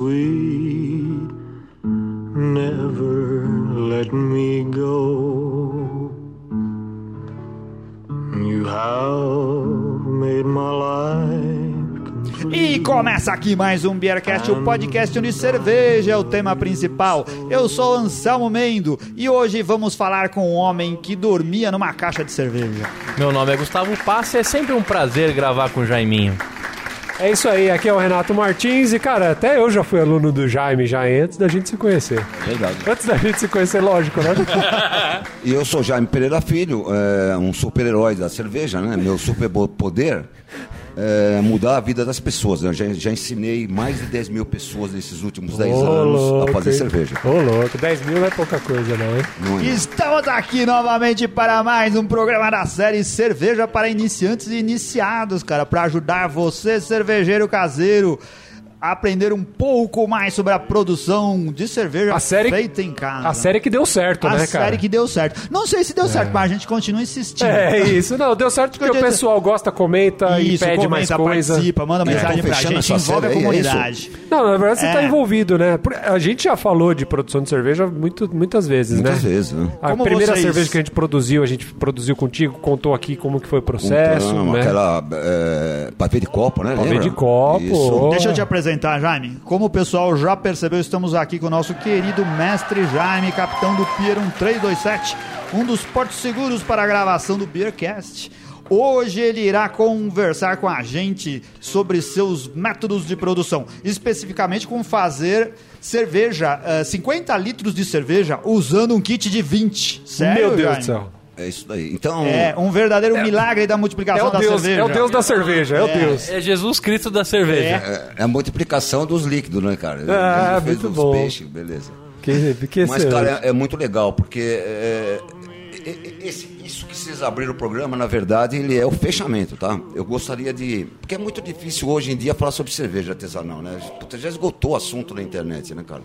sweet. Never let me go. You have made my life. E começa aqui mais um Beercast, o podcast onde cerveja é o tema principal. Eu sou Anselmo Mendo e hoje vamos falar com um homem que dormia numa caixa de cerveja. Meu nome é Gustavo Passe e é sempre um prazer gravar com o Jaiminho. É isso aí, aqui é o Renato Martins e, cara, até eu já fui aluno do Jaime já antes da gente se conhecer. Verdade. Antes da gente se conhecer, lógico, né? E eu sou Jaime Pereira Filho, é, um super-herói da cerveja, né? Meu superpoder é mudar a vida das pessoas. né? Já, já ensinei mais de 10 mil pessoas nesses últimos 10 Ô, anos louco, a fazer hein? cerveja. Ô, louco, 10 mil não é pouca coisa, não, hein? Não é? Estamos aqui novamente para mais um programa da série Cerveja para Iniciantes e Iniciados, cara, para ajudar você, cervejeiro caseiro, aprender um pouco mais sobre a produção de cerveja A série- feita em casa. A série que deu certo, A né, cara? série que deu certo. Não sei se deu certo, mas a gente continua insistindo. É isso, não, deu certo porque o pessoal gosta, comenta e Isso, pede comenta, mais coisa. participa, manda mensagem Tão pra gente, envolve a é comunidade. Não, na verdade você É. tá envolvido, né? A gente já falou de produção de cerveja muito, muitas vezes, Muitas né? vezes, né? A Como primeira vocês- cerveja que a gente produziu, a gente produziu contigo, contou aqui como que foi o processo, Contamos, né? Aquela é, pavê de copo, né? Pavê Lembra? de copo. Isso. Deixa eu te apresentar, Jaime. Como o pessoal já percebeu, estamos aqui com o nosso querido mestre Jaime, capitão do Pier 1327, um dos portos seguros para a gravação do Beercast. Hoje ele irá conversar com a gente sobre seus métodos de produção, especificamente com fazer cerveja, eh, 50 litros de cerveja usando um kit de 20. Sério, Meu Deus Jaime? do céu. É isso daí. Então, É um verdadeiro milagre da É multiplicação o da Deus, cerveja. é o Deus da cerveja, é, o É. Deus. É Jesus Cristo da cerveja. É. é a multiplicação dos líquidos, né, cara? Ah, fez muito bom. peixes, beleza. Que, que Mas, cara, é, é muito legal, porque é, é, é, esse- isso que vocês abriram o programa, na verdade, ele é o fechamento, tá? Eu gostaria de. Porque é muito difícil hoje em dia falar sobre cerveja artesanal, né? Puta, já esgotou o assunto na internet, né, cara?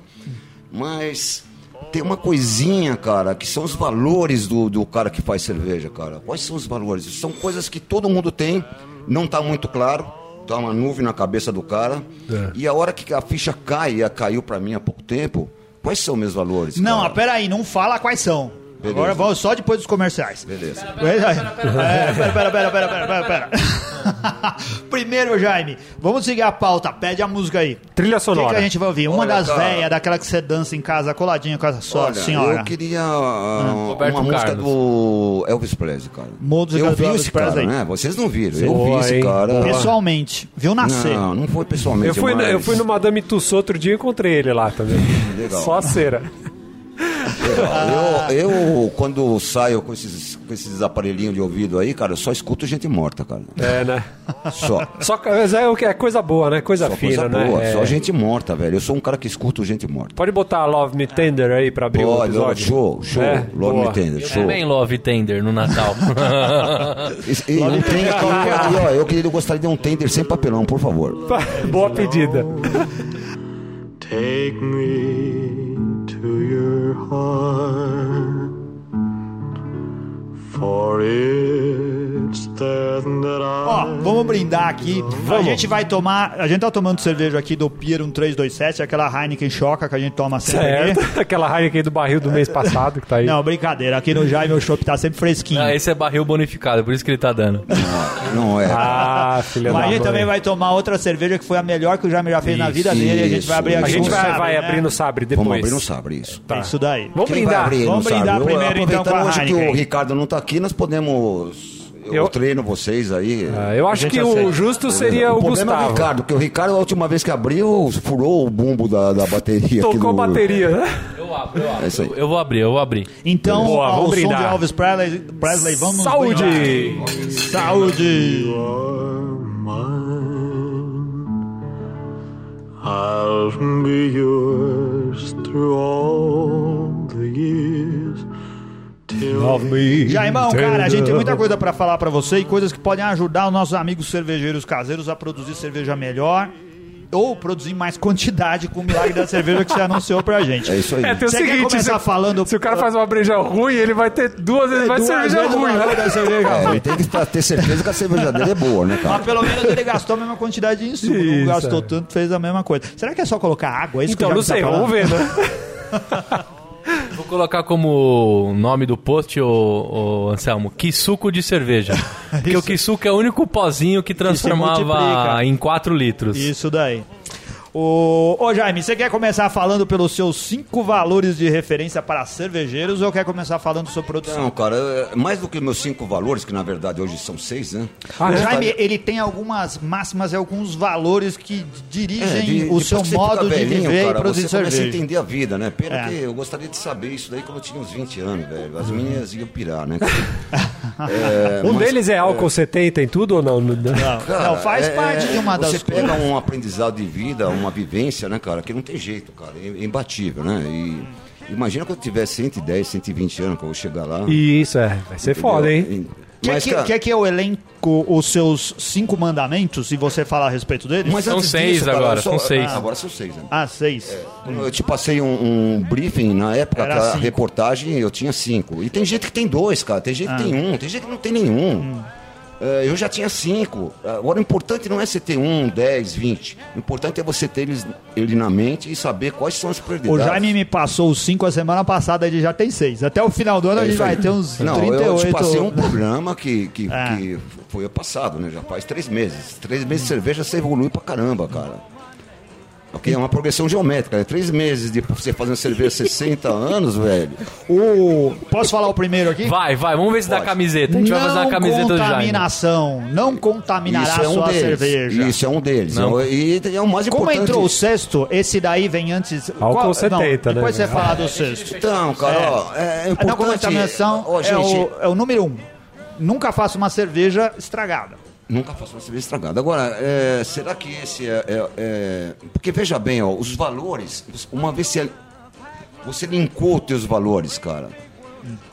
Mas tem uma coisinha, cara, que são os valores do, do cara que faz cerveja, cara. Quais são os valores? São coisas que todo mundo tem, não tá muito claro. Tá uma nuvem na cabeça do cara. É. E a hora que a ficha cai, e caiu pra mim há pouco tempo, quais são meus valores? Não, cara? peraí, não fala quais são. Beleza. Agora vamos só depois dos comerciais. Beleza. É, Pera, pera, pera, pera, pera, pera, pera. Primeiro, Jaime, vamos seguir a pauta. Pede a música aí. Trilha O que, sonora. que a gente vai ouvir? Uma Olha, das cara. velhas, daquela que você dança em casa coladinha com a sua Olha, senhora. eu queria ah, Roberto uma música Carlos. do Elvis Presley, cara. Música eu vi Elvis esse cara, Presley. né? Vocês não viram. Eu Boa, vi esse cara. Pessoalmente, viu nascer. Não, não foi pessoalmente. Eu fui, mas... eu fui no Madame Tussauds outro dia e encontrei ele lá também. Legal. Só a cera. Eu, eu, quando saio com esses, com esses aparelhinhos de ouvido aí, cara, eu só escuto gente morta, cara. É, né? Só. Só mas é, o que- é coisa boa, né? Coisa Só fina, coisa né? boa. É. Só gente morta, velho. Eu sou um cara que escuto gente morta. Pode botar a Love Me Tender aí pra abrir o episódio. show, show. É, Love boa. Me Tender, Eu show. também love tender no Natal. E, e não tem, e, e, ó, eu queria eu gostaria de um tender sem papelão, por favor. boa pedida. Take me to your heart, for it's Ó, vamos brindar aqui. A Vamos. gente vai tomar. A gente tá tomando cerveja aqui do Pier 1327, aquela Heineken Choca que a gente toma sempre. aqui. Certo. Aquela Heineken do barril do mês passado que tá aí. Não, brincadeira. Aqui no Jaime o chopp tá sempre fresquinho. Ah, esse é barril bonificado, por isso que ele tá dando. Não é. Ah, filha Mas da a gente mãe. também vai tomar outra cerveja que foi a melhor que o Jaime já fez na vida Isso, dele. A gente vai abrir aqui A gente um vai, sabre, vai né? abrir no sabre depois. Vamos abrir no sabre, isso. É Isso daí. Vamos Quem brindar. Vamos brindar sabre? Eu- primeiro, então, com a Aproveitando hoje que Heineken. o Ricardo não tá aqui, nós podemos... Eu, Eu- treino vocês aí. Ah, eu acho que aceita. o justo seria o, o problema é o Gustavo. Ricardo, porque o Ricardo, a última vez que abriu, furou o bumbo da, da bateria. aqui Tocou no- bateria, né? Eu abro, eu abro. É isso aí. Eu, eu vou abrir, eu vou abrir. Então, Boa, ó, vamos o som brindar. de Elvis Presley, Presley vamos Saúde! brindar. Saúde! I'll be yours through all the years. Till Jaimão, cara, a gente tem muita coisa pra falar pra você e coisas que podem ajudar os nossos amigos cervejeiros caseiros a produzir cerveja melhor ou produzir mais quantidade com o milagre da cerveja que você anunciou pra gente. É isso aí. É, tem o Você quer seguinte, começar se, falando- se o cara faz uma breja ruim, ele vai ter duas vezes mais Duas cerveja ruim, né? da cerveja. É, ele tem que ter certeza que a cerveja dele é boa, né, cara? Mas pelo menos ele gastou a mesma quantidade de insumo, não Isso, gastou é. tanto, fez a mesma coisa. Será que é só colocar água? É isso Então, que o não Jaime sei, tá vamos ver, né? Vou colocar como nome do post, o, Anselmo, Kisuko de cerveja. Porque o Kisuko é o único pozinho que transformava em 4 litros. Isso daí. Ô, ô Jaime, você quer começar falando pelos seus cinco valores de referência para cervejeiros ou quer começar falando sobre produção? Não, cara, é- mais do que meus cinco valores, que na verdade hoje são seis, né? Ah, o é? Jaime, ele tem algumas máximas e alguns valores que dirigem o depois seu que você modo de velhinho, viver cara, e produzir você começa a cerveja. entender a vida, né? Pena É. que eu gostaria de saber isso daí quando eu tinha uns 20 anos, velho. As meninas iam pirar, né? É, Um mas- deles é álcool 70 em tudo ou não? Não, Cara, não, faz é- parte de uma das Você coisas. pega um aprendizado de vida, uma vivência, né, cara, que não tem jeito, cara. É imbatível, né? E imagina quando eu tiver 110, 120 anos, que eu vou chegar lá. Isso, é. Vai ser entendeu? foda, hein? E- Quer, que, cara, quer que eu elenco os seus cinco mandamentos e você falar a respeito deles? mas São seis disso, cara, agora, só- são seis. Ah, agora são seis, né? Ah, seis. Eu te passei um, um briefing na época, Era que a cinco. reportagem eu tinha cinco. E tem gente que tem dois, cara. Tem gente que tem um, tem gente que não tem nenhum. É, eu já tinha cinco. Agora o importante não é você ter um, dez, vinte. O importante é você ter eles, ele na mente e saber quais são as O prioridades. Jaime me passou os cinco a semana passada, ele já tem seis. Até o final do ano a É gente isso aí. vai ter uns Não, 38. eu te passei um programa que, que, Ah. que foi passado, né? Já faz três meses. Três meses de cerveja você evolui pra caramba, cara. Ok? É uma progressão geométrica. É três meses de você fazendo cerveja 60 anos, velho. O... Posso falar o primeiro aqui? Vai, vai, vamos ver se dá Pode. camiseta. A gente vai fazer uma camiseta do Jaime. contaminação. Não contaminará Isso é um sua deles. cerveja. Isso é um deles. Não. E é o mais Como importante. entrou o sexto, esse daí vem antes. Álcool 70, né? Depois você fala do sexto. Então, cara, É. ó, é, A não importante. contaminação é, gente, o, é o número um. Nunca faça uma cerveja estragada. Nunca faço uma cerveja estragada. Agora, é, será que esse é, é- é- Porque veja bem, ó, os valores, uma vez você, você linkou os teus valores, cara.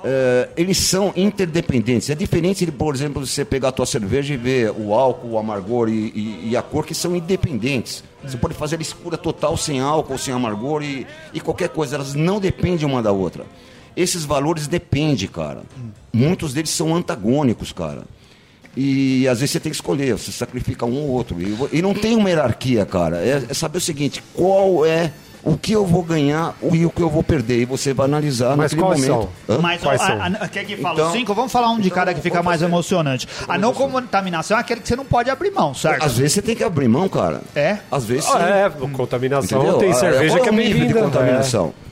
é, eles são interdependentes. É diferente de, por exemplo, você pegar a tua cerveja e ver o álcool, o amargor e, e- e a cor, que são independentes. Você pode fazer ela escura total, sem álcool, sem amargor e, e qualquer coisa. Elas não dependem uma da outra. Esses valores dependem, cara. Muitos deles são antagônicos, cara. E às vezes você tem que escolher, você sacrifica um ou outro. E, e não tem uma hierarquia, cara. É, é saber o seguinte, qual é o que eu vou ganhar e o que eu vou perder. E você vai analisar Mas naquele quais momento. são? Hã? Mas Quais a- são? a- quer que fale Então- cinco? Vamos falar um de então, cada que fica vamos mais fazer. emocionante. A não contaminação é aquele que você não pode abrir mão, certo? Às vezes você tem que abrir mão, cara. É? Às vezes. Ah, é, contaminação. Entendeu? Tem cerveja qual que é bem-vinda. de contaminação. É.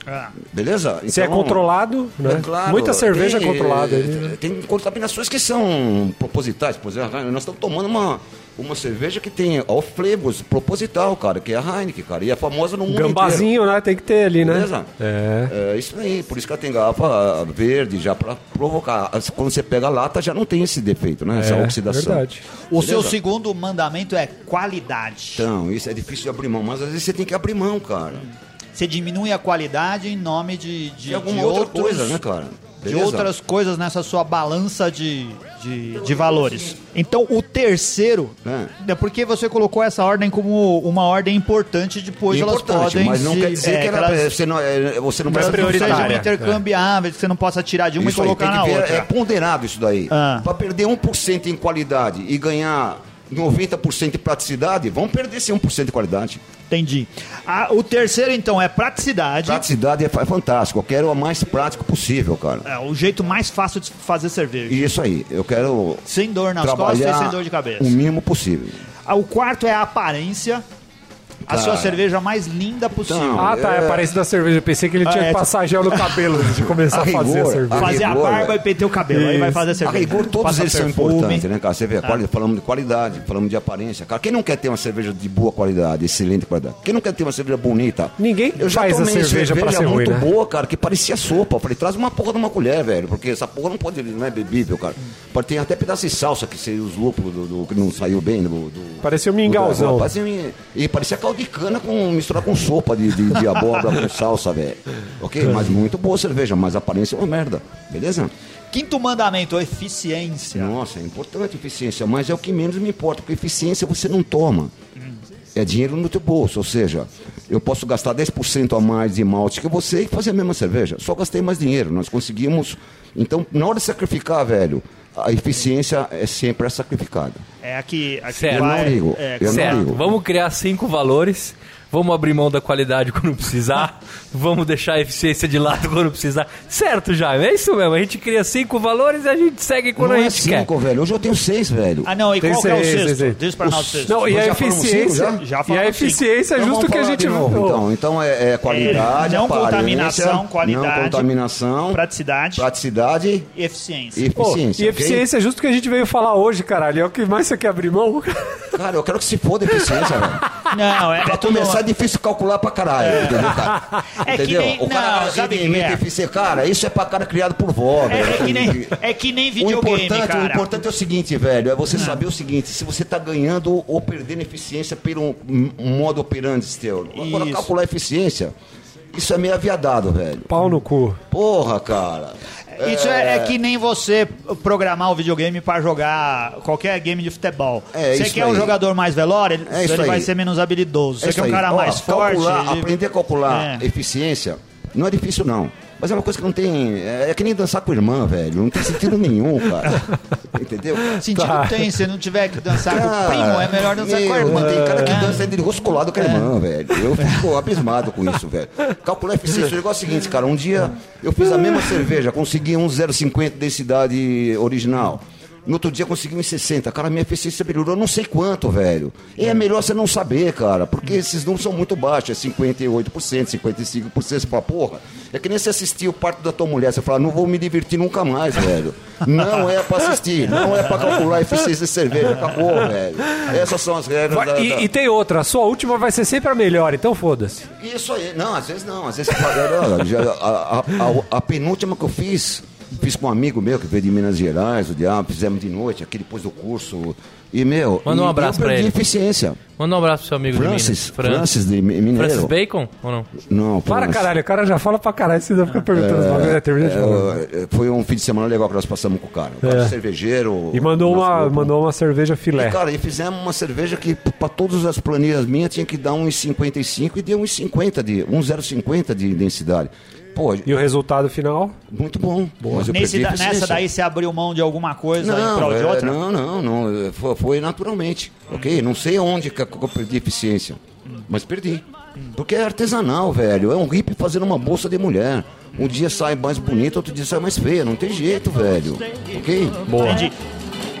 Beleza? Se é Então, controlado, né? É claro, Muita cerveja tem, é controlada. né? Tem contaminações que são propositais. Por exemplo, nós estamos tomando uma, uma cerveja que tem off-flavors proposital, cara, que é a Heineken, cara. E é famosa no mundo inteiro. Gambazinho, né? Tem que ter ali, né? Beleza? É. É isso aí, por isso que ela tem garrafa verde, já para provocar. Quando você pega a lata, já não tem esse defeito, né? Essa É, oxidação. verdade. O seu Beleza? segundo mandamento é qualidade. Então, isso é difícil de abrir mão, mas às vezes você tem que abrir mão, cara. Você diminui a qualidade em nome de, de, De alguma de outra outros- coisa, né, cara? De Beleza? outras coisas nessa sua balança de, de, de valores. Então, o terceiro, É. é porque você colocou essa ordem como uma ordem importante, depois elas Importante, podem mas não se- quer dizer é, que ela, elas- você não, é, você não elas vai não prioritária. sejam intercambiáveis, que você não possa tirar de uma Isso e aí, colocar tem na que ver, outra. é ponderado isso daí. Ah. Para perder 1% em qualidade e ganhar 90% de praticidade, vamos perder esse 1% de qualidade. Entendi. Ah, o terceiro, então, é praticidade. Praticidade é, é fantástico. Eu quero o mais prático possível, cara. É o jeito mais fácil de fazer cerveja. Isso aí. Eu quero Sem dor nas costas e sem dor de cabeça. o mínimo possível. Ah, O quarto é a aparência. A sua cerveja mais linda possível. Então, Ah, tá. É É. a aparência da cerveja. Eu pensei que ele Ah, tinha é. que passar gel no cabelo antes de começar a, A fazer a rigor, cerveja. a fazer a rigor, barba velho. e pentear o cabelo. Aí vai fazer a A cerveja. rigor, todos Passa eles são importantes, né, cara? Você vê, Ah. falamos de qualidade, falamos de aparência. Cara, quem não quer ter uma cerveja de boa qualidade, excelente qualidade? Quem não quer ter uma cerveja bonita? Ninguém Eu já faz a tomei cerveja pra ser muito ruim, né? boa, cara, que parecia sopa. Eu falei, traz uma porra de uma colher, velho, porque essa porra não pode, não é bebível, cara. Pode ter até pedaço de salsa, que seria os lúpulos do, do- que não saiu bem. Do, do, Parecia um do mingauzão. Parecia, um- e parecia caldo de cana com, misturado com sopa de, de, de abóbora com salsa, velho. Ok? Mas muito boa cerveja, mas a aparência é uma merda. Beleza? Quinto mandamento, eficiência. Nossa, é importante eficiência, mas é o que menos me importa, porque eficiência você não toma. é dinheiro no teu bolso. Ou seja, eu posso gastar 10% a mais de malte que você e fazer a mesma cerveja. Só gastei mais dinheiro. Nós conseguimos. Então, na hora de sacrificar, velho, a eficiência é sempre sacrificada. É aqui. aqui Certo. Eu não vai- ligo. é, Eu não certo. ligo. Vamos criar cinco valores. Vamos abrir mão da qualidade quando precisar. Vamos deixar a eficiência de lado quando precisar. Certo, Jaime. É isso mesmo. A gente cria cinco valores e a gente segue quando não a é gente quer. cinco, velho. Hoje eu tenho seis, velho. Ah, não, e Tem qual que é o seis, sexto? seis. Diz pra nós o sexto. Não, e a já falamos cinco, eficiência. já? Já e a falamos cinco. eficiência é justo vamos que a gente. novo, Oh, então. Então é, é qualidade, É, não contaminação, qualidade, não contaminação, Praticidade praticidade e eficiência. e eficiência. e ok? eficiência é justo que a gente veio falar hoje, caralho. É o que mais você quer abrir mão? Cara, eu quero que se foda a eficiência, velho. Não, é, Pra é começar é difícil calcular pra caralho, entendeu, cara? É que entendeu? nem- o cara não, sabe ele o que é? eficiência. Cara, isso é pra cara criado por vó, É, é que nem, é que nem O videogame, importante, cara. o importante é o seguinte, velho, é você saber o seguinte, se você tá ganhando ou perdendo eficiência pelo um, modo operandi teu. Agora, Isso. calcular eficiência, isso é meio aviadado, velho. Pau no cu. Porra, cara. Isso é, é que nem você programar o videogame pra jogar qualquer game de futebol. É, você quer um aí. jogador mais velório, ele, É ele vai ser menos habilidoso. Você É quer um cara aí. Ó, mais forte. calcular, Aprender a calcular É. eficiência não é difícil, não. Mas é uma coisa que não tem. É, é que nem dançar com irmã, velho. Não tem sentido nenhum, cara. Entendeu? Sentido Tá. tem, se não tiver que dançar com o primo, é melhor dançar com a meu, irmã. Tem cara que É. dança de rosto colado com a irmã, velho. Eu fico abismado com isso, velho. Calcular eficiência. O negócio é o seguinte, cara. Um dia eu fiz a mesma cerveja, consegui um 0,50 densidade original. No outro dia consegui um 1,60. Cara, minha eficiência melhorou não sei quanto, velho. E é melhor você não saber, cara, porque esses números são muito baixos. É 58%, 55%. Você fala, porra, é que nem você assistir o parto da tua mulher. Você fala, não vou me divertir nunca mais, velho. Não é pra assistir, não é pra calcular a eficiência de cerveja. Acabou, velho. Essas são as regras Vai- da, e, da- e tem outra, a sua última vai ser sempre a melhor, então foda-se. Isso aí, não, às vezes não, às vezes você fala, "Olha, já- a, a- a- a penúltima que eu fiz, fiz com um amigo meu que veio de Minas Gerais, o diabo, fizemos de noite, aqui depois do curso. E, meu, Manda um abraço eu pra perdi ele. eficiência. Manda um abraço pro seu amigo Francis, de Minas. Francis de Mi- Mineiro. Francis Bacon ou não? Não, Para, Francis. caralho, o cara já fala pra caralho, você não fica perguntando os. É, termina de falar. É, foi um fim de semana legal que nós passamos com o cara. O cara É. cervejeiro. E mandou uma, grupo. mandou uma cerveja filé. E, cara, e fizemos uma cerveja que para todas as planilhas minhas tinha que dar 1,55 e deu 1,50 de 1,050 de densidade. Pô, E o resultado final? muito bom. Mas eu Nesse da- nessa daí você abriu mão de alguma coisa em não, prol de é, outra? não, não, não, foi, foi naturalmente, ok? Não sei onde que eu perdi eficiência, mas perdi. Porque é artesanal, velho. É um hippie fazendo uma bolsa de mulher. Um dia sai mais bonita, outro dia sai mais feia. Não tem jeito, velho. Ok? Entendi.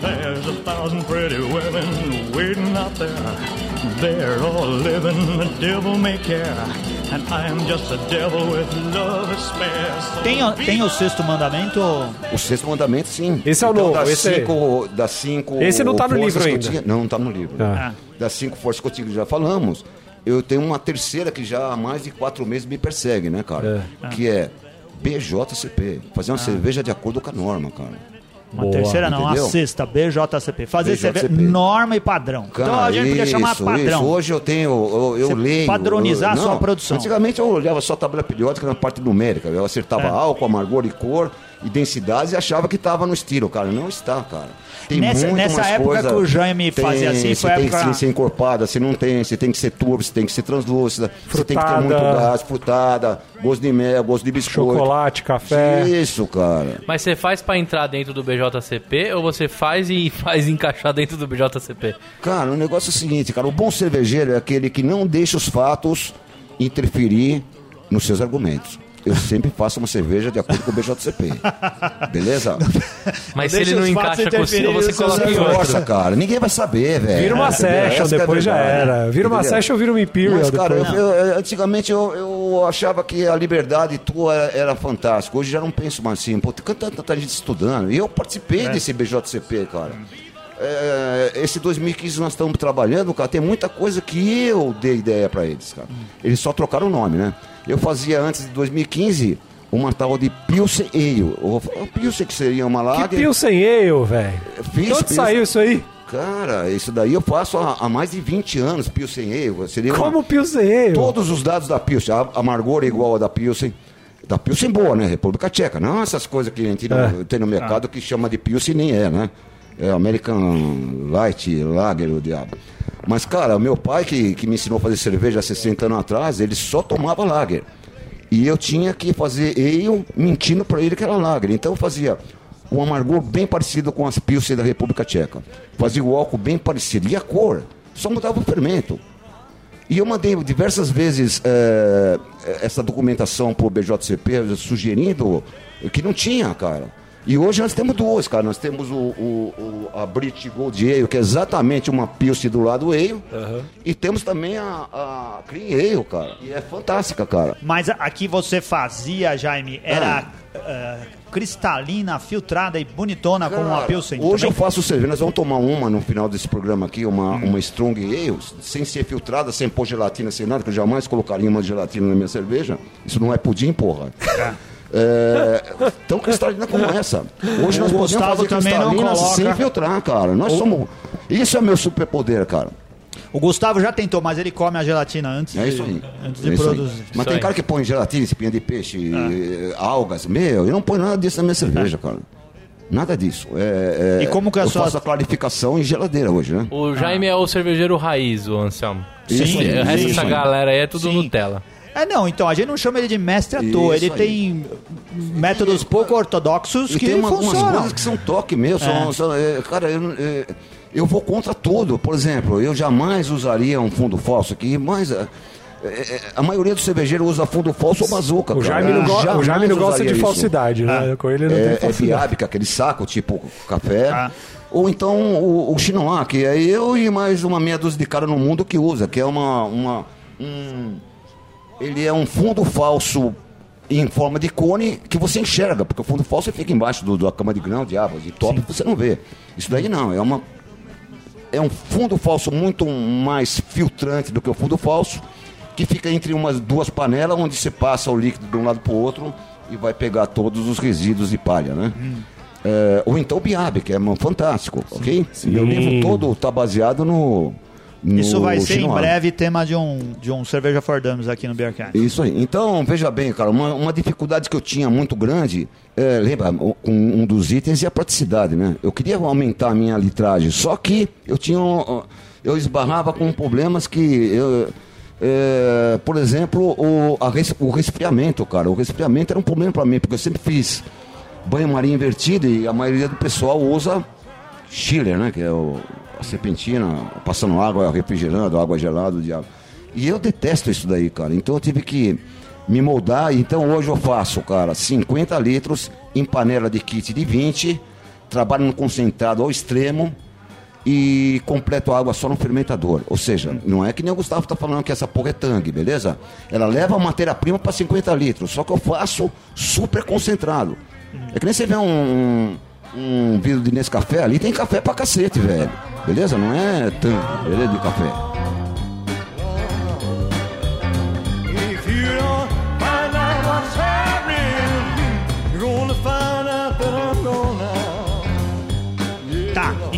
There's a thousand pretty women waiting out there. They're all living the devil may care. And I am just a devil with love to spare. So Tem, o- tem o sexto mandamento? O sexto mandamento, sim. Esse é o então, novo, Das esse é- cinco, das cinco Esse não tá no forças livro ainda. tinha- não, não tá no livro. Ah. Das cinco forças que eu tinha, já falamos, eu tenho uma terceira que já há mais de quatro meses me persegue, né, cara? Que é BJCP. Fazer uma cerveja de acordo com a norma, cara. Uma Boa, terceira não, entendeu? a sexta, BJCP. Fazer BJCP. cerveja, norma e padrão. Cara, então a gente podia chamar isso, padrão. isso. Hoje eu tenho, eu, eu leio. padronizar eu, a sua produção. Antigamente eu olhava só a tabela periódica na parte numérica. Eu acertava É. álcool, amargor e cor e densidades e achava que estava no estilo, cara. Não está, cara. Tem Nessa- muito nessa mais época coisa. que o Jaime Tem- fazia assim, foi tem época- sim ser encorpada, se não tem, se tem que ser turvo, se tem que ser translúcida, se tem que ter muito gás, frutada, gosto de mel, gosto de biscoito. Chocolate, café. Isso, cara. Mas você faz pra entrar dentro do BJCP ou você faz e faz encaixar dentro do BJCP? Cara, o negócio é o seguinte, cara, o bom cervejeiro é aquele que não deixa os fatos interferir nos seus argumentos. Eu sempre faço uma cerveja de acordo com o BJCP. Beleza? Mas se ele não encaixa com o seu, interferirem você seus coloca em outro. Nossa, cara, ninguém vai saber, velho. Vira uma Entendeu? session, Essa que é a depois já era. Vira uma Entendeu? session, vira um Imperial. Mas, cara, depois. eu- eu- antigamente eu, eu achava que a liberdade tua era, era fantástica. Hoje já não penso mais assim. Pô, tem tanta, tanta gente estudando. E eu participei desse BJCP, cara. É, esse 2015 nós estamos trabalhando, cara. Tem muita coisa que eu dei ideia pra eles, cara. Eles só trocaram o nome, né? Eu fazia antes de 2015 uma tal de Pilsen Ale. O o Pilsen que seria uma Que lager. Pilsen Ale, velho. Fiz De onde saiu isso aí? Cara, isso daí eu faço há, há mais de 20 anos, Pilsen Ale. Seria uma- Como Pilsen Ale? Todos os dados da Pilsen, a amargor é igual a da Pilsen. Da Pilsen boa, né? República Tcheca. Não essas coisas que a gente não- tem no mercado que chama de Pilsen nem é, né? É American Light, Lager, o diabo. Mas, cara, meu pai, que, que me ensinou a fazer cerveja há 60 anos atrás, ele só tomava lager. E eu tinha que fazer ale mentindo para ele que era lager. Então eu fazia um amargor bem parecido com as Pilsen da República Tcheca. Fazia o álcool bem parecido. E a cor, só mudava o fermento. E eu mandei diversas vezes eh, essa documentação para o BJCP, sugerindo que não tinha, cara. E hoje nós temos duas, cara. Nós temos o, o- o- a British Gold Ale, que é exatamente uma Pilsen do lado Ale. E temos também a, a Clean Ale, cara. E é fantástica, cara. Mas a- aqui você fazia, Jaime, era eh, cristalina, filtrada e bonitona como uma Cara, Pilsen. Hoje eu também? faço cerveja. Nós vamos tomar uma no final desse programa aqui, uma, uma Strong Ale, sem ser filtrada, sem pôr gelatina, sem nada, que eu jamais colocaria uma gelatina na minha cerveja. Isso não é pudim, porra. É, tão cristalina como essa. Hoje nós O podemos Gustavo fazer também não cristalina coloca. sem filtrar, cara. Nós somos. Isso é meu superpoder, cara. O Gustavo já tentou, mas ele come a gelatina antes É de, isso aí. antes É de isso aí. produzir. Mas tem aí. cara que põe gelatina, espinha de peixe, eh, algas. Meu, eu não ponho nada disso na minha cerveja, cara. Nada disso. É, é- E como que é a eu sua- faço a clarificação em geladeira hoje, né? O Jaime é o cervejeiro raiz, o Anselmo. Isso Sim, aí, o resto isso dessa aí. galera aí é tudo Sim. Nutella. É, não, então, a gente não chama ele de mestre à toa. Isso Ele aí. tem métodos pouco ortodoxos E que tem uma- umas funcionam. coisas que são toque mesmo. são- são, é, cara, eu, é, eu vou contra tudo. Por exemplo, eu jamais usaria um fundo falso aqui, mas é, é, a maioria dos cervejeiros usa fundo falso ou bazuca. O. Jaime não, go- o Jaime não gosta de isso. falsidade, né? Com ele não tem É, é falsidade. biábica, aquele saco tipo café. Ah. Ou então o, o chinois, que é eu e mais uma meia dúzia de cara no mundo que usa, que é uma. uma um, ele é um fundo falso em forma de cone que você enxerga, porque o fundo falso fica embaixo do, da cama de grão, de água, de top, você não vê. Isso daí não, é uma. É um fundo falso muito mais filtrante do que o fundo falso, que fica entre umas duas panelas, onde você passa o líquido de um lado para o outro e vai pegar todos os resíduos de palha, né? É, ou então o Biabe, que é fantástico, ok? Meu livro todo está baseado no. Isso vai ser em breve tema de um, de um Cerveja for Dummies aqui no Beercast. Isso aí. Então, veja bem, cara, uma, uma dificuldade que eu tinha muito grande, é, lembra, com um dos itens é a praticidade, né? Eu queria aumentar a minha litragem, só que eu tinha. um- Eu esbarrava com problemas que. Eu, é, por exemplo, o, a o resfriamento, cara. O resfriamento era um problema para mim, porque eu sempre fiz banho-maria invertido e a maioria do pessoal usa chiller, né? Que é o, serpentina, passando água, refrigerando, água gelada, o diabo. E eu detesto isso daí, cara. Então eu tive que me moldar. Então hoje eu faço, cara, 50 litros em panela de kit de 20, trabalho no concentrado ao extremo e completo a água só no fermentador. Ou seja, não é que nem o Gustavo tá falando que essa porra é tangue, beleza? Ela leva a matéria-prima para 50 litros, só que eu faço super concentrado. É que nem você vê um, um, um vidro de Nescafé ali, tem café pra cacete, velho. Beleza? Não é tangue, beleza? De café.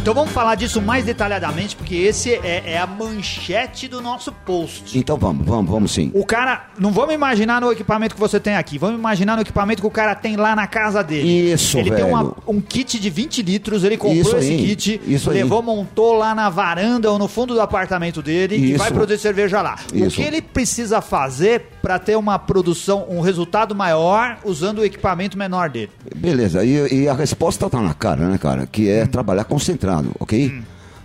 Então vamos falar disso mais detalhadamente, porque esse é, é a manchete do nosso post. Então vamos, vamos, vamos sim. O cara, não vamos imaginar no equipamento que você tem aqui, vamos imaginar no equipamento que o cara tem lá na casa dele. Isso, ele tem uma- velho. um kit de 20 litros, ele comprou Isso esse aí, kit, isso aí. levou, montou lá na varanda ou no fundo do apartamento dele e Isso. vai produzir cerveja lá. O Isso. que ele precisa fazer para ter uma produção, um resultado maior usando o equipamento menor dele? Beleza, e, e a resposta tá na cara, né, cara? Que é trabalhar concentrado, ok?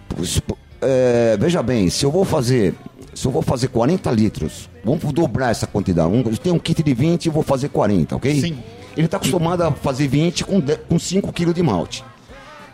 Pois, pô, é, veja bem, se eu vou fazer. Se eu vou fazer 40 litros, vamos dobrar essa quantidade. Um- Eu tenho um kit de 20 e vou fazer 40, ok? Sim. Ele está acostumado a fazer 20 com, de- com 5 quilos de malte.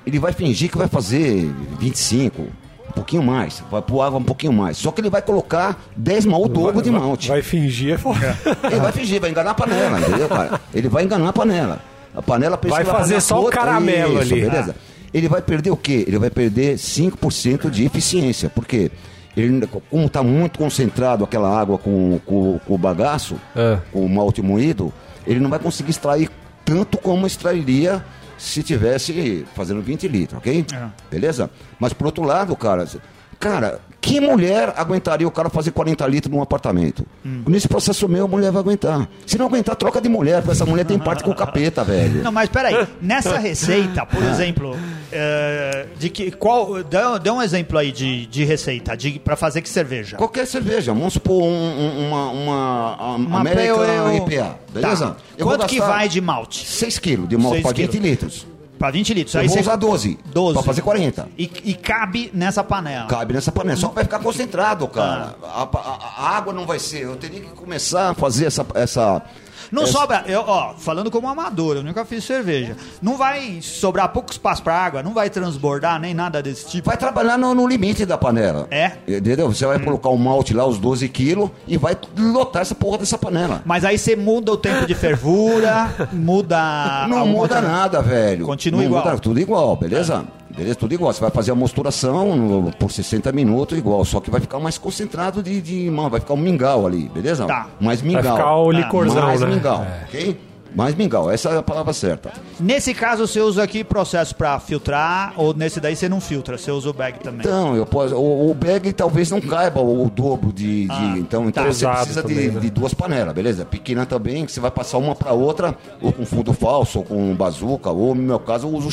Ele vai fingir que vai fazer 25, um pouquinho mais. Vai pôr água um pouquinho mais. Só que ele vai colocar 10 mal o dobro de malte. Vai fingir é foda. Ele vai fingir, vai enganar a panela, entendeu, cara? Ele vai enganar a panela. A panela pensa Vai que fazer fazer só o caramelo Isso, ali. Beleza? Ele vai perder o quê? Ele vai perder 5% de eficiência. Por quê? Ele, como está muito concentrado aquela água com, com, com o bagaço, É. com o malte moído, ele não vai conseguir extrair tanto como extrairia se tivesse fazendo 20 litros, ok? É. Beleza? Mas por outro lado, cara, cara, que mulher aguentaria o cara fazer 40 litros num apartamento? Hum. Nesse processo meu, a mulher vai aguentar. Se não aguentar, troca de mulher, porque essa mulher tem parte com o capeta, velho. Não, mas peraí, nessa receita, por exemplo, é, de que qual dá, dá um exemplo aí de, de receita de para fazer que cerveja. Qualquer cerveja, vamos supor um- um- uma, uma, Uma American IPA, beleza? Tá. Quanto que vai de malte? 6 quilos de malte Seis para 20 quilos. litros. Para 20 litros. Eu aí vou você usar 12, 12. para fazer 40. E, e cabe nessa panela. Cabe nessa panela, só que vai ficar concentrado, cara. Ah. A, a- a água não vai ser. Eu teria que começar a fazer essa. essa Não essa- sobra, eu, ó, falando como amador, eu nunca fiz cerveja. Não vai sobrar pouco espaço para água, não vai transbordar nem nada desse tipo. Vai trabalhar no, no limite da panela. É? Entendeu? Você vai colocar o malte lá, os 12 quilos, e vai lotar essa porra dessa panela. Mas aí você muda o tempo de fervura, muda. Não muda outra- nada, velho. Continua Não igual. muda, tudo igual, beleza? Beleza, tudo igual. Você vai fazer a mosturação no- por 60 minutos igual, só que vai ficar mais concentrado de, de mano, vai ficar um mingau ali, beleza? Tá. Mais Vai mingau. ficar o licorzão, mais né? mingau, É. ok? Mais mingau, essa é a palavra certa. Nesse caso, você usa aqui processo para filtrar, ou nesse daí você não filtra, você usa o bag também. Então, eu posso, o, o bag talvez não caiba o, o dobro de. de- Ah, então, então tá. você precisa de, também, né? de duas panelas, beleza? Pequena também, que você vai passar uma para outra, ou com fundo falso, ou com bazuca, ou no meu caso eu uso o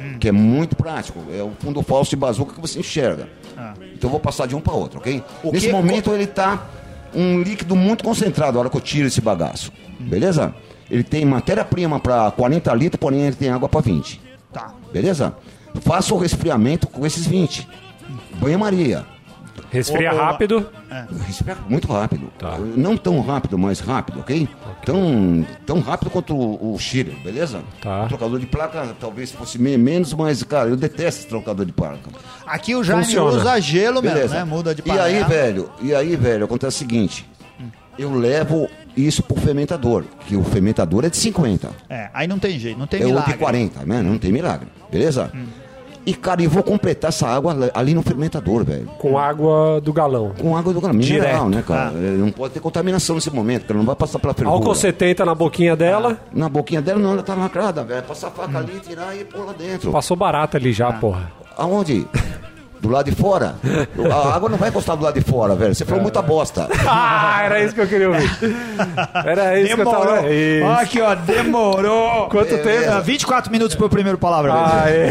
chinois, que é muito prático. É o fundo falso de bazuca que você enxerga. Ah. Então eu vou passar de um para outro, ok? O Nesse que- momento ele tá um líquido muito concentrado, a hora que eu tiro esse bagaço. Beleza? Ele tem matéria-prima para 40 litros, porém ele tem água para 20. Tá. Beleza? Faça o resfriamento com esses 20. Banha-maria. Resfria rápido. Respira muito rápido. Tá. Não tão rápido, mas rápido, ok? Tão, tão rápido quanto o, o Chile, beleza? Tá. O trocador de placa talvez fosse me- menos, mas, cara, eu detesto esse trocador de placa. Aqui o Jaime Funciona. usa gelo mesmo, Beleza. né? Muda de E panela. aí, velho, e aí, velho, acontece o seguinte. Eu levo isso pro fermentador, que o fermentador é de 50. É, aí não tem jeito, não tem É milagre. de 40, né? Não tem milagre, beleza? E, cara, eu vou completar essa água ali no fermentador, velho. Com água do galão. Com água do grama, mineral, Direto. né, cara? Ah. É, Não pode ter contaminação nesse momento, cara. Não vai passar pela fervura. Álcool 70 na boquinha dela. Na boquinha dela não, ela tá lacrada, velho. Passar a faca ali, tirar e pôr lá dentro. Passou barata ali Ah. já, porra. Aonde? Do lado de fora? A água não vai encostar do lado de fora, velho. Você falou muita bosta. Ah, era isso que eu queria ouvir. Era isso Demorou. que eu tava... Isso. Aqui, ó, demorou. Quanto tempo? Ah, 24 minutos pro primeiro palavra. Ah, é.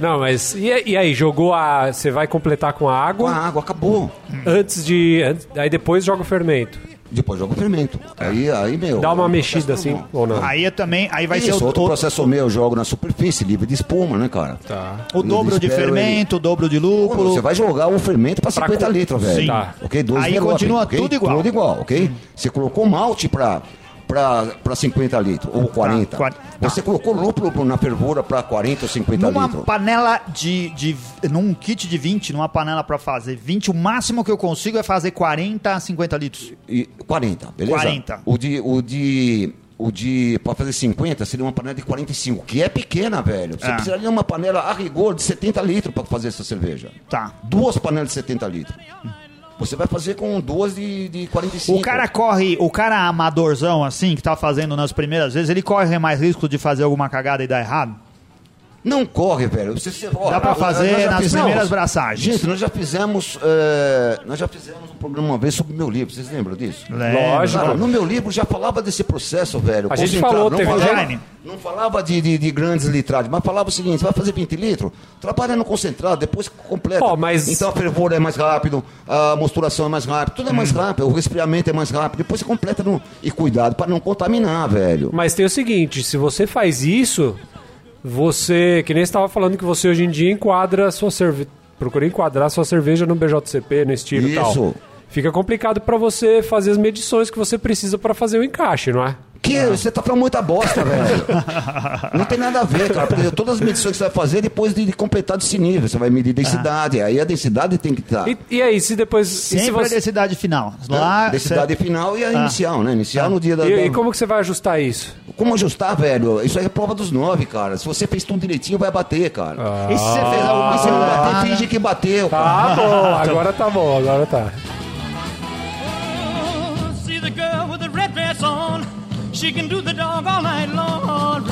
Não, mas e, e aí, jogou a. Você vai completar com a Com a água água, acabou. antes de. antes- aí depois joga o fermento. Depois joga o fermento. Aí, aí, meu. Dá uma mexida assim, ou não? Aí é também, aí vai Isso, ser o, outro o, processo meu, eu jogo na superfície, livre de espuma, né, cara? Tá. o dobro de Espero ele- fermento, o dobro de lúpulo. Você vai jogar o fermento para 50 co- litros, velho. Sim. Tá. Ok? 12 Aí continua tudo igual. Tudo igual, ok? Você colocou malte para para 50 litros ou 40. quar- Você colocou lúpulo na fervura para 40 ou 50 Numa litros. panela de, de. Num kit de 20, numa panela pra fazer 20, o máximo que eu consigo é fazer 40 a 50 litros. E 40, beleza? 40. O de o de o de para fazer 50 seria uma panela de 45, que é pequena, velho. Você Ah. precisaria de uma panela a rigor de 70 litros para fazer essa cerveja. Tá. Duas panelas de 70 litros. Você vai fazer com duas de, de 45. O cara corre, o cara amadorzão assim, que tá fazendo nas primeiras vezes, ele corre mais risco de fazer alguma cagada e dar errado? Não corre, velho. Você, você- ó, Dá pra nós- fazer nas fizemos- primeiras braçagens. Gente, nós já fizemos. é, nós já fizemos um programa uma vez sobre o meu livro. Vocês lembram disso? Lógico. Cara, no meu livro já falava desse processo, velho. A gente concentrado. falou, não teve falava. Não falava de, de, de grandes litragens, mas falava o seguinte: você vai fazer 20 litros, trabalha no concentrado, depois completa. Ó, mas- Então a fervura é mais rápido, a mosturação é mais rápido, tudo é mais Hum. rápido, o resfriamento é mais rápido, depois você completa no... e cuidado para não contaminar, velho. Mas tem o seguinte, se você faz isso, você, que nem estava falando que você hoje em dia enquadra sua cerveja, procura enquadrar sua cerveja no BJCP, no estilo e tal. Isso. Fica complicado para você fazer as medições que você precisa para fazer o encaixe, não é? Que você tá falando muita bosta, velho. Não tem nada a ver, cara. Porque todas as medições que você vai fazer depois de, de completar desse nível. Você vai medir densidade. Aí a densidade tem que estar. E, e aí, se depois... e se Sempre a você, densidade final. Lá, densidade final e a inicial, né? Inicial no dia da. e, da- e como que você vai ajustar isso? Como ajustar, velho? Isso aí é prova dos nove, cara. Se você fez tudo direitinho, vai bater, cara. E se você fez alguma E se não coisa bater, errada? finge que bateu, cara. Tá bom, agora tá bom, agora tá. She can do the dog all night long.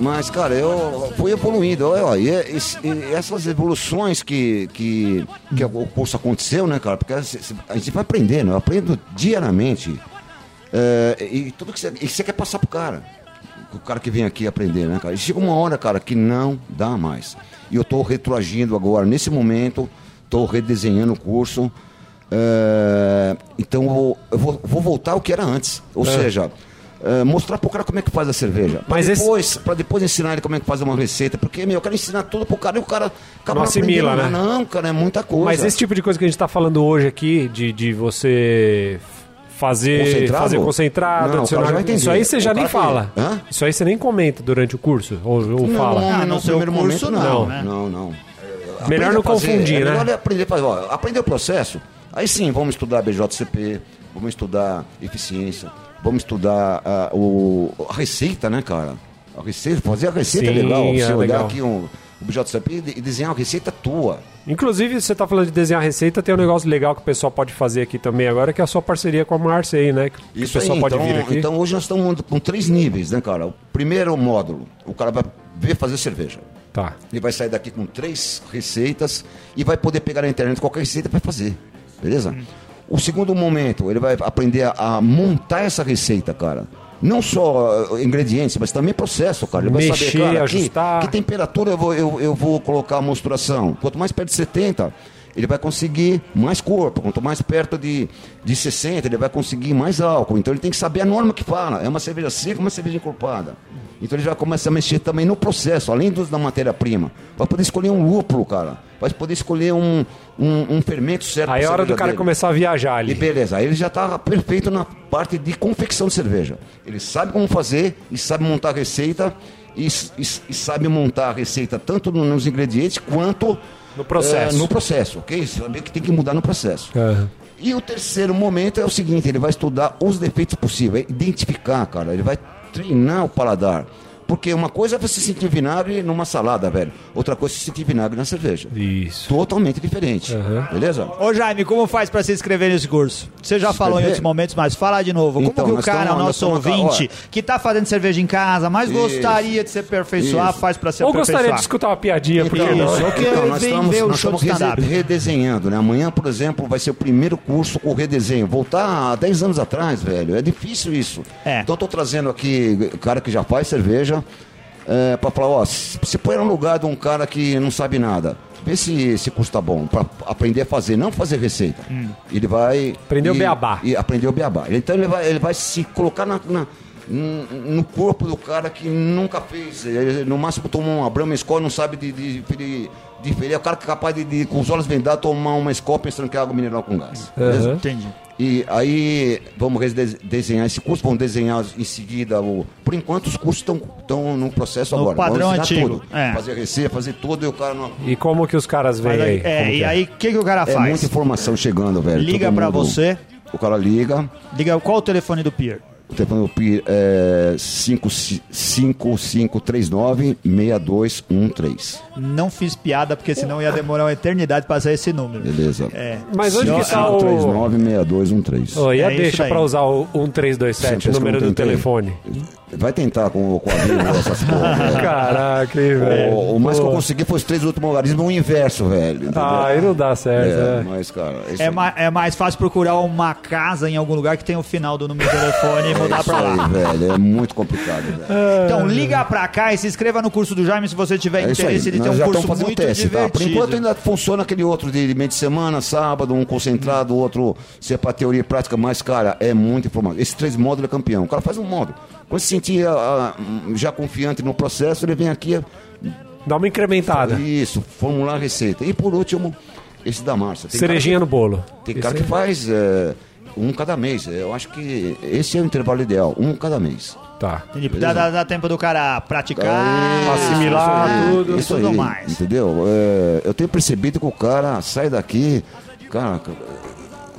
Mas, cara, eu fui evoluindo. E, é- esse- e essas evoluções que, que, que o curso aconteceu, né, cara? Porque a gente vai aprendendo, eu aprendo diariamente. É, e tudo que você, e você quer passar pro cara. o cara que vem aqui aprender, né, cara? E chega uma hora, cara, que não dá mais. E eu tô retroagindo agora, nesse momento, tô redesenhando o curso. É, então eu vou, eu vou, vou voltar ao que era antes. Ou seja, é, mostrar pro cara como é que faz a cerveja. Pra Mas esse- depois, pra depois ensinar ele como é que faz uma receita. Porque, meu, eu quero ensinar tudo pro cara e o cara acaba Não assimila, né? Não, cara, é muita coisa. Mas esse tipo de coisa que a gente tá falando hoje aqui, de, de você fazer Concentrado? fazer concentrado, Não, adicionar- isso aí você já nem que- fala. Hã? Isso aí você nem comenta durante o curso, ou, ou Não, fala. Ah, no no seu primeiro curso, momento não, não. né? Não, não. Melhor não a fazer, confundir, é né? Melhor é aprender a. Ó, aprender o processo. Aí sim, vamos estudar BJCP, vamos estudar eficiência, vamos estudar ah, o, a receita, né, cara? A receita, fazer a receita é Sim, legal. Você é olhar legal. aqui um, o BJCP e de- desenhar uma receita tua. Inclusive, você tá falando de desenhar receita, tem um negócio legal que o pessoal pode fazer aqui também agora, que é a sua parceria com a Marcei, né? Que Isso o pessoal aí, pode então, vir aqui. então hoje nós estamos com três níveis, né, cara? O primeiro módulo, o cara vai ver fazer cerveja. Tá. Ele vai sair daqui com três receitas e vai poder pegar na internet qualquer receita para fazer. Beleza? O segundo momento, ele vai aprender a, a montar essa receita, cara. Não só uh, ingredientes, mas também processo, cara. Ele vai Mexer, saber, cara. Que, que temperatura eu vou, eu, eu vou colocar a mosturação. Quanto mais perto de 70, ele vai conseguir mais corpo. Quanto mais perto de, de 60, ele vai conseguir mais álcool. Então ele tem que saber a norma que fala. É uma cerveja seca, uma cerveja encorpada. Então ele já começa a mexer também no processo, além dos, da matéria-prima. Vai poder escolher um lúpulo, cara. Vai poder escolher um, um, um fermento certo. Aí é hora do cara dele. começar a viajar E ali. beleza, aí ele já está perfeito na parte de confecção de cerveja. Ele sabe como fazer e sabe montar a receita e, e- e sabe montar a receita tanto no- nos ingredientes quanto No processo. eh, no processo, ok? Saber que tem que mudar no processo. Aham. E o terceiro momento é o seguinte: ele vai estudar os defeitos possíveis, é identificar, cara. Ele vai treinar o paladar. Porque uma coisa é você sentir vinagre numa salada, velho. Outra coisa é você sentir vinagre na cerveja. Isso. Totalmente diferente. Aham. Beleza? Ô Jaime, como faz pra se inscrever nesse curso? Você já Se falou em inscrever? outros momentos, mas fala de novo. Como Então, que o cara, estamos- o nosso estamos- ouvinte, que tá fazendo cerveja em casa, mas Isso. gostaria de se aperfeiçoar, Isso. faz pra se Ou aperfeiçoar? gostaria de escutar uma piadinha, porque Então, não? isso. Eu quero nós estamos, ver o nós show estamos redesenhando, né? Amanhã, por exemplo, vai ser o primeiro curso com redesenho. Voltar a 10 anos atrás, velho. É difícil isso. É. Então, eu tô trazendo aqui cara que já faz cerveja é, para falar, ó, se se põe no lugar de um cara que não sabe nada. Vê se esse curso tá bom, para aprender a fazer, não fazer receita. Ele vai. Aprender o e- beabá. E aprender o beabá. Então ele vai, ele vai se colocar na- na- no corpo do cara que nunca fez. Ele, no máximo tomou uma Skol, não sabe de, de, de, de ferir. É o cara que é capaz de, de, com os olhos vendados, tomar uma Skol pensando que é água mineral com gás. Aham. Entendi. E aí vamos desenhar esse curso, vamos desenhar em seguida o. Por enquanto os cursos estão no processo No agora. padrão antigo, tudo. é. Fazer receita, fazer tudo e o cara não. E como que os caras veem aí- é, e aí, o que, que o cara É faz? muita informação chegando, velho. Liga mundo- você. O cara liga. Diga qual o telefone do Pier. O telefone do PI é 5539-6213. Não fiz piada, porque senão ia demorar uma eternidade pra sair esse número. Beleza. É. Mas onde que tá o... 5539-6213. Oh, e a É deixa pra usar o 1327, Sempre o número do telefone? Vai tentar com, com a essas porra, velho. Caraca, hein, velho. O, o mais que eu Pô. consegui foi os três últimos logaritmos, o inverso, velho. entendeu? Ah, aí não dá certo, é, é. mas, cara, É, aí. ma- é mais fácil procurar uma casa em algum lugar que tem o final do número de telefone e mudar É pra lá. aí, velho. É muito complicado, velho. Então liga pra cá e se inscreva no curso do Jaime se você tiver É interesse. Ele tem um já curso muito teste, tá? Por divertido. enquanto ainda funciona aquele outro de meio de semana, sábado, um concentrado, outro se é pra teoria e prática, mas, cara, é muito informação. Esse três módulos é campeão. O cara faz um módulo. Quando se sentir ah, já confiante no processo, ele vem aqui, Dá uma incrementada. isso, formular a receita. E por último, esse da Márcia. Tem Cerejinha cara no bolo. tem cara Esse que faz é, um cada mês. Eu acho que esse é o intervalo ideal, um cada mês. Tá. Dá, dá- dá tempo do cara praticar, Isso, assimilar isso aí, tudo, isso tudo aí, mais. Entendeu? É, eu tenho percebido que o cara sai daqui, cara,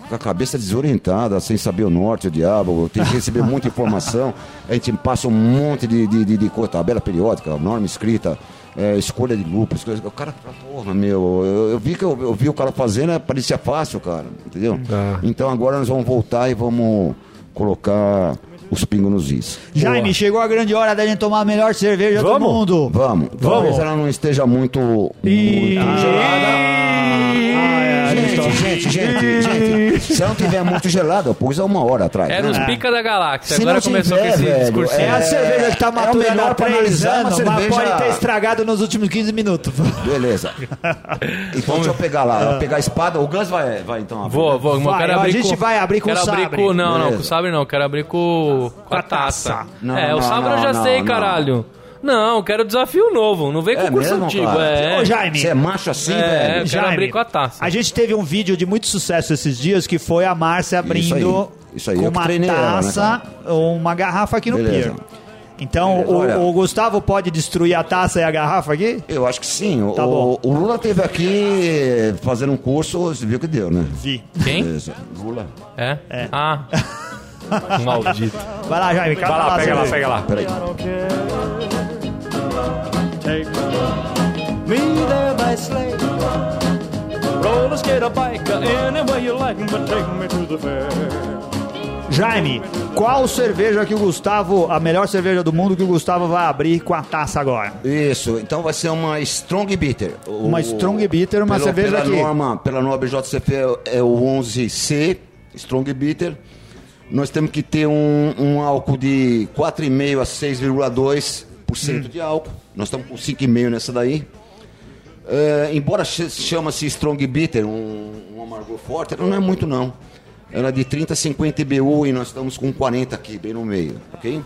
com a cabeça desorientada, sem saber o norte, o diabo, tem que receber muita informação. A gente passa um monte de, de, de, de coisa, tabela periódica, norma escrita. é, escolha de grupos, coisa- o cara fala, porra, meu, eu, eu vi que eu, eu vi o cara fazendo, é, parecia fácil, cara, entendeu? Ah. Então agora nós vamos voltar e vamos colocar os pingos nos is. Jaime, chegou a grande hora da gente tomar a melhor cerveja Vamos? do mundo. Vamos, talvez ela não esteja muito, E- muito gelada. Ah, é, gente Gente, Gente. Se não tiver muito gelado, eu pus há uma hora atrás. Era né? os pica da galáxia. Se Agora não começou tiver, com esse velho, discursinho. É a É, cerveja que tá é o maturando melhor pra analisar mas cerveja- pode ter estragado nos últimos 15 minutos. Beleza. Então deixa eu pegar lá. Eu pegar a espada. O Gans vai, vai então. abrir, Vou, né? vou, Vai, quero ó, a abrir gente com, vai abrir com quero o abrir sabre. com, não, não, com o sabre não, quero abrir com, com a taça. Não, é, o não, sabre eu já não, sei, não. caralho. Não, quero desafio novo, não vem com É curso mesmo, antigo. É. Ô, Jaime, Você é macho assim, É, velho? eu quero Jaime, abrir com a taça. A gente teve um vídeo de muito sucesso esses dias que foi a Márcia abrindo aí, isso aí, com eu que uma né, taça ou uma garrafa aqui no Beleza. pier. Então, o, olha. o Gustavo pode destruir a taça e a garrafa aqui? Eu acho que sim. O, Tá bom. o Lula teve aqui fazendo um curso, você viu que deu, né? Vi. Quem? Beleza. Lula. É? Ah. Maldito. Vai lá, Jaime. Vai lá, pega lá, pega lá. Peraí. Take me there by sleigh. Roller skate bike anywhere you like, but take me to the fair. Jaime, qual cerveja que o Gustavo, a melhor cerveja do mundo que o Gustavo vai abrir com a taça agora? Isso, então vai ser uma Strong Bitter. O- Uma Strong Bitter, uma pelo- cerveja pela que- Norma, pela norma BJCP é o 11C, Strong Bitter. Nós temos que ter um, um álcool de 4,5 a 6,2% Hum. de álcool. Nós estamos com 5,5 nessa daí. É, embora ch- chama-se Strong Bitter, um, um amargor forte, ela não é muito não. Ela é de 30 a 50 IBU e nós estamos com 40 aqui, bem no meio, ok?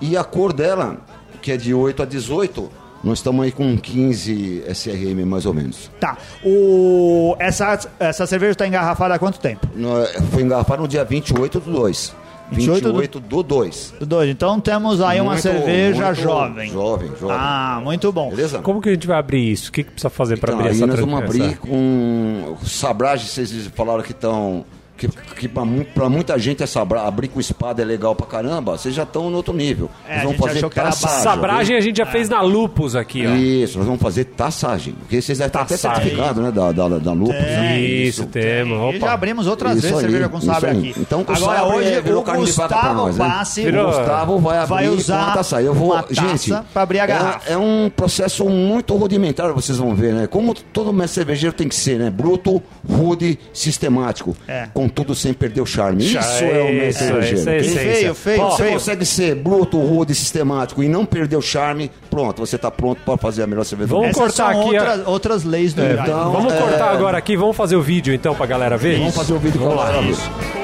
E a cor dela, que é de 8 a 18, nós estamos aí com 15 SRM mais ou menos. Tá. O, essa, essa cerveja está engarrafada há quanto tempo? No- Foi engarrafado no dia 28 do 2. 28 do- 28 do 2. Dois. Então temos aí uma Muito- cerveja muito jovem. Jovem, jovem. Ah, muito bom. Beleza? Como que a gente vai abrir isso? O que, que precisa fazer para Então, abrir aí essa nós vamos tranqueira? abrir com sabragem, vocês falaram que estão. Que, que pra muita gente essa bra- abrir com espada é legal pra caramba, vocês já estão no outro nível. É, nós a vamos gente fazer taçagem. Sabragem a gente já É. fez na Lupus aqui, ó. Isso, nós vamos fazer taçagem. Porque vocês devem ter até Taçagem. certificado, né? Da, da, da Lupus. né? Isso, temos. E já abrimos outras Isso vezes aí, cerveja com isso sabre aqui. Então, com Agora sabre, hoje virou o carne de vaca pra Gustavo nós, né? Virou- O Gustavo vai abrir vai com usar a taça. Eu vou, uma taça gente, pra abrir a garrafa. É, é um processo muito rudimentar, vocês vão ver, né? Como todo mestre cervejeiro tem que ser, né? Bruto, rude, sistemático. É. Contudo, sem perder o charme. Isso é o mestre Isso, cervejeiro. isso é essência. Feio, feio, Quando você feio. consegue ser bruto, rude, sistemático e não perder o charme, pronto, você está pronto para fazer a melhor cerveja do Vamos mundo. Essas cortar aqui a- outras, outras leis do Iraque. então- Vamos É. cortar agora aqui, vamos fazer o vídeo então pra galera ver? Vamos fazer o vídeo com a galera ver.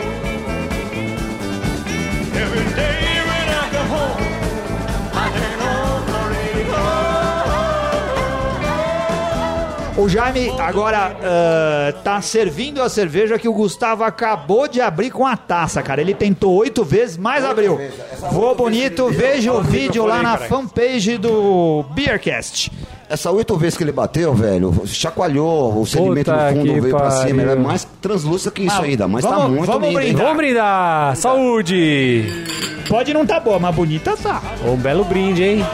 O Jaime agora ah, tá servindo a cerveja que o Gustavo acabou de abrir com a taça, cara. Ele tentou oito vezes, mas abriu. Voou bonito, veja o vídeo lá na fanpage do Beercast. Essa oito vezes que ele bateu, velho, chacoalhou o sedimento Puta do fundo, que veio pra pariu. cima. Ela é mais translúcida que isso Ah, ainda, mas tá vamos- muito vamos linda, hein? brindar. Vamos brindar! Saúde! Pode não tá boa, mas bonita tá. Um belo brinde, hein?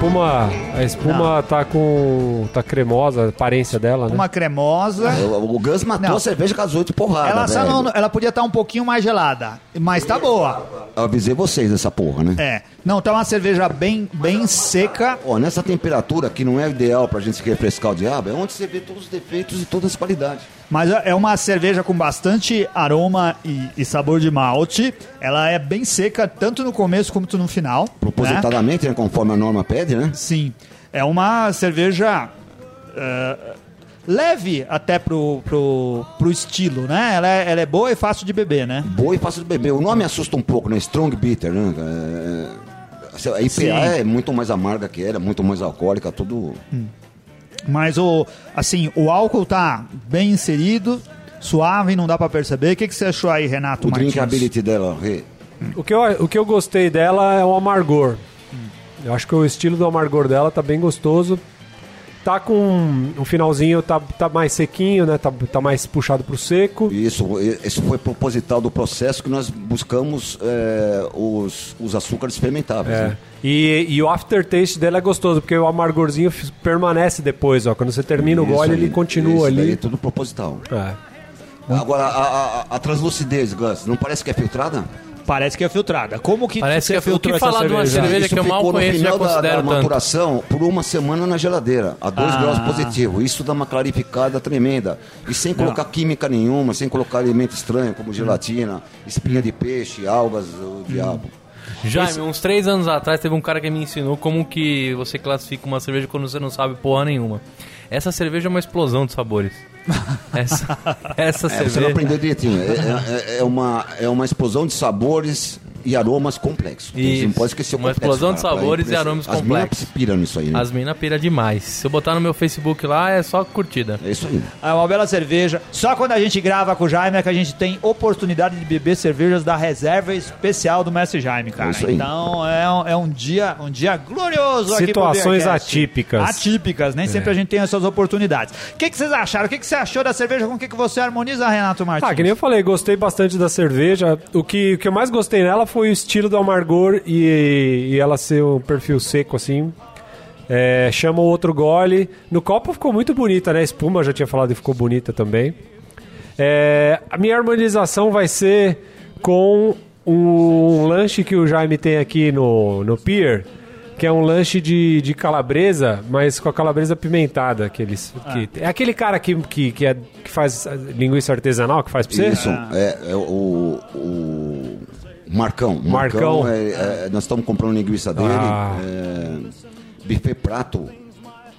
Espuma, a espuma tá com. tá cremosa, a aparência dela, né? Uma cremosa. O, o Gus matou Não. a cerveja com as oito porradas, Ela, só não- ela podia estar um pouquinho mais gelada, mas tá boa. Eu avisei vocês dessa porra, né? É. Não, tá uma cerveja bem, bem seca. Ó, nessa temperatura que não é ideal pra gente se refrescar o diabo, é onde você vê todos os defeitos e todas as qualidades. Mas é uma cerveja com bastante aroma e, e sabor de malte. Ela é bem seca, tanto no começo quanto no final. né? Propositadamente, né, conforme a norma pede, né? Sim. É uma cerveja eh, leve até pro, pro, pro estilo, né? Ela é, ela é boa e fácil de beber, né? Boa e fácil de beber. O nome assusta um pouco, né? Strong Bitter, né? É, a IPA Sim. é muito mais amarga que era, muito mais alcoólica, tudo... Mas o assim, o álcool tá bem inserido, suave, não dá pra perceber. O que, que você achou aí, Renato O Martins? drinkability dela, Rê. O que, eu, o que eu gostei dela é o amargor. Eu acho que o estilo do amargor dela tá bem gostoso. Tá com um finalzinho, tá, tá mais sequinho, né? Tá, tá mais puxado pro seco. Isso, isso foi proposital do processo que nós buscamos é, os, os açúcares fermentáveis. É. né? E, e o aftertaste dela é gostoso, porque o amargorzinho permanece depois, ó. Quando você termina o Isso gole, aí, ele continua isso daí ali. É tudo proposital. É. Agora, a, a, a translucidez, Gus, não parece que é filtrada? Parece que é filtrada. Como que Parece você que é- o filtrou que falar de uma cerveja? que eu mal conheço, já final da, considero da tanto. maturação por uma semana na geladeira, a 2 Ah. graus positivo. Isso dá uma clarificada tremenda. E sem colocar química nenhuma, sem colocar alimento estranho como gelatina, espinha de peixe, algas, o diabo. Jaime, uns três anos atrás teve um cara que me ensinou como que você classifica uma cerveja quando você não sabe porra nenhuma. Essa cerveja é uma explosão de sabores. Essa, essa É, você não cerveja. aprendeu direitinho. É, é- é uma, é uma explosão de sabores e aromas complexos. Você Isso. não pode esquecer o Uma complexo, explosão de pra sabores e aromas As complexos. minas piram nisso aí, né? As mina pira demais. Se eu botar no meu Facebook lá, é só curtida. É isso aí. É uma bela cerveja. Só quando a gente grava com o Jaime é que a gente tem oportunidade de beber cervejas da reserva especial do Mestre Jaime, cara. É isso aí. Então é um, é um dia, um dia glorioso Situações atípicas. Atípicas, nem sempre a gente tem essas oportunidades. O que, que vocês acharam? O que, que você achou da cerveja? Com o que, que você harmoniza, Renato Martins? Ah, que nem eu falei, gostei bastante da cerveja. O que, o que eu mais gostei nela foi o estilo do amargor e, e ela ser um perfil seco assim. É, chama o outro gole. No copo ficou muito bonita, né? A espuma, já tinha falado, e ficou bonita também. É, a minha harmonização vai ser com um lanche que o Jaime tem aqui no, no Pier, que é um lanche de, de calabresa, mas com a calabresa pimentada. Aqueles, que, é aquele cara que, que, que, é- que faz linguiça artesanal, que faz pra você? Isso, é, é o, o Marcão. Marcão. é- é- nós estamos comprando linguiça dele. Ah. é, buffet prato,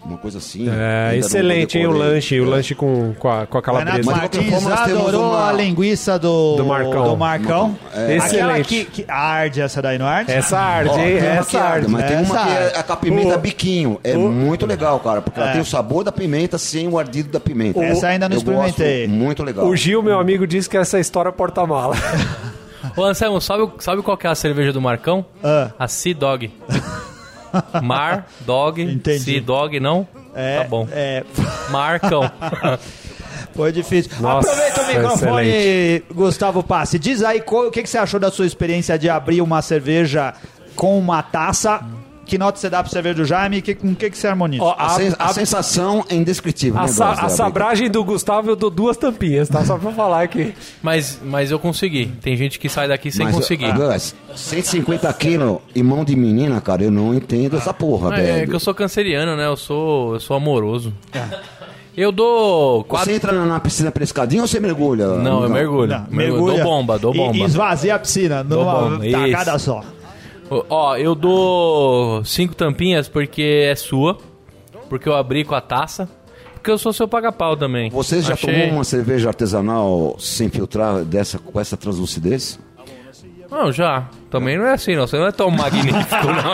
uma coisa assim. É, Ainda não excelente, hein, o lanche, o lanche com, com, a, com a Renato calabresa. Qualquer Martins adorou uma- a linguiça do, Do Marcão. do Marcão. É. Aquela Excelente. que, que arde essa daí, não arde? Essa arde, Ó, hein? Essa arde, mas tem Essa uma que é a com a pimenta O- biquinho. É muito legal, cara, porque ela É. tem o sabor da pimenta sem o ardido da pimenta. Essa ainda não Eu experimentei. gosto, muito legal. O Gil, meu amigo, disse que essa história é porta-mala. Ô Anselmo, sabe, sabe qual que é a cerveja do Marcão? Ah. A Sea Dog. Mar, Dog, Entendi. Sea Dog, não? É, Tá bom. É, Marcão. foi difícil. Nossa, Aproveita o microfone, excelente. Gustavo Passi. Diz aí qual- o que, que você achou da sua experiência de abrir uma cerveja com uma taça. Que nota você dá pra cerveja do Jaime e que, com o que, que você harmoniza? Ó, A, sen- a sensação é indescritível. A, né, sa- Góes, a sabragem do Gustavo eu dou duas tampinhas, tá? Só pra falar aqui. Mas, mas eu consegui. Tem gente que sai daqui sem Mas, conseguir. ah, Gus, 150 quilos e mão de menina, cara, eu não entendo essa porra, É, velho. é que eu sou canceriano, né? Eu sou, eu sou amoroso. Eu dou Você quatro... entra na piscina pescadinha ou você mergulha? Não, eu mergulho. Não, mergulho. Dou bomba, dou bomba. E esvazia a piscina numa bomba, tacada isso. só. Ó, eu dou cinco tampinhas porque é sua. Porque eu abri com a taça. Porque eu sou seu paga-pau também. Você já Achei- tomou uma cerveja artesanal sem filtrar dessa, com essa translucidez? Não, já. Também não é assim, não. Você não é tão magnífico, não.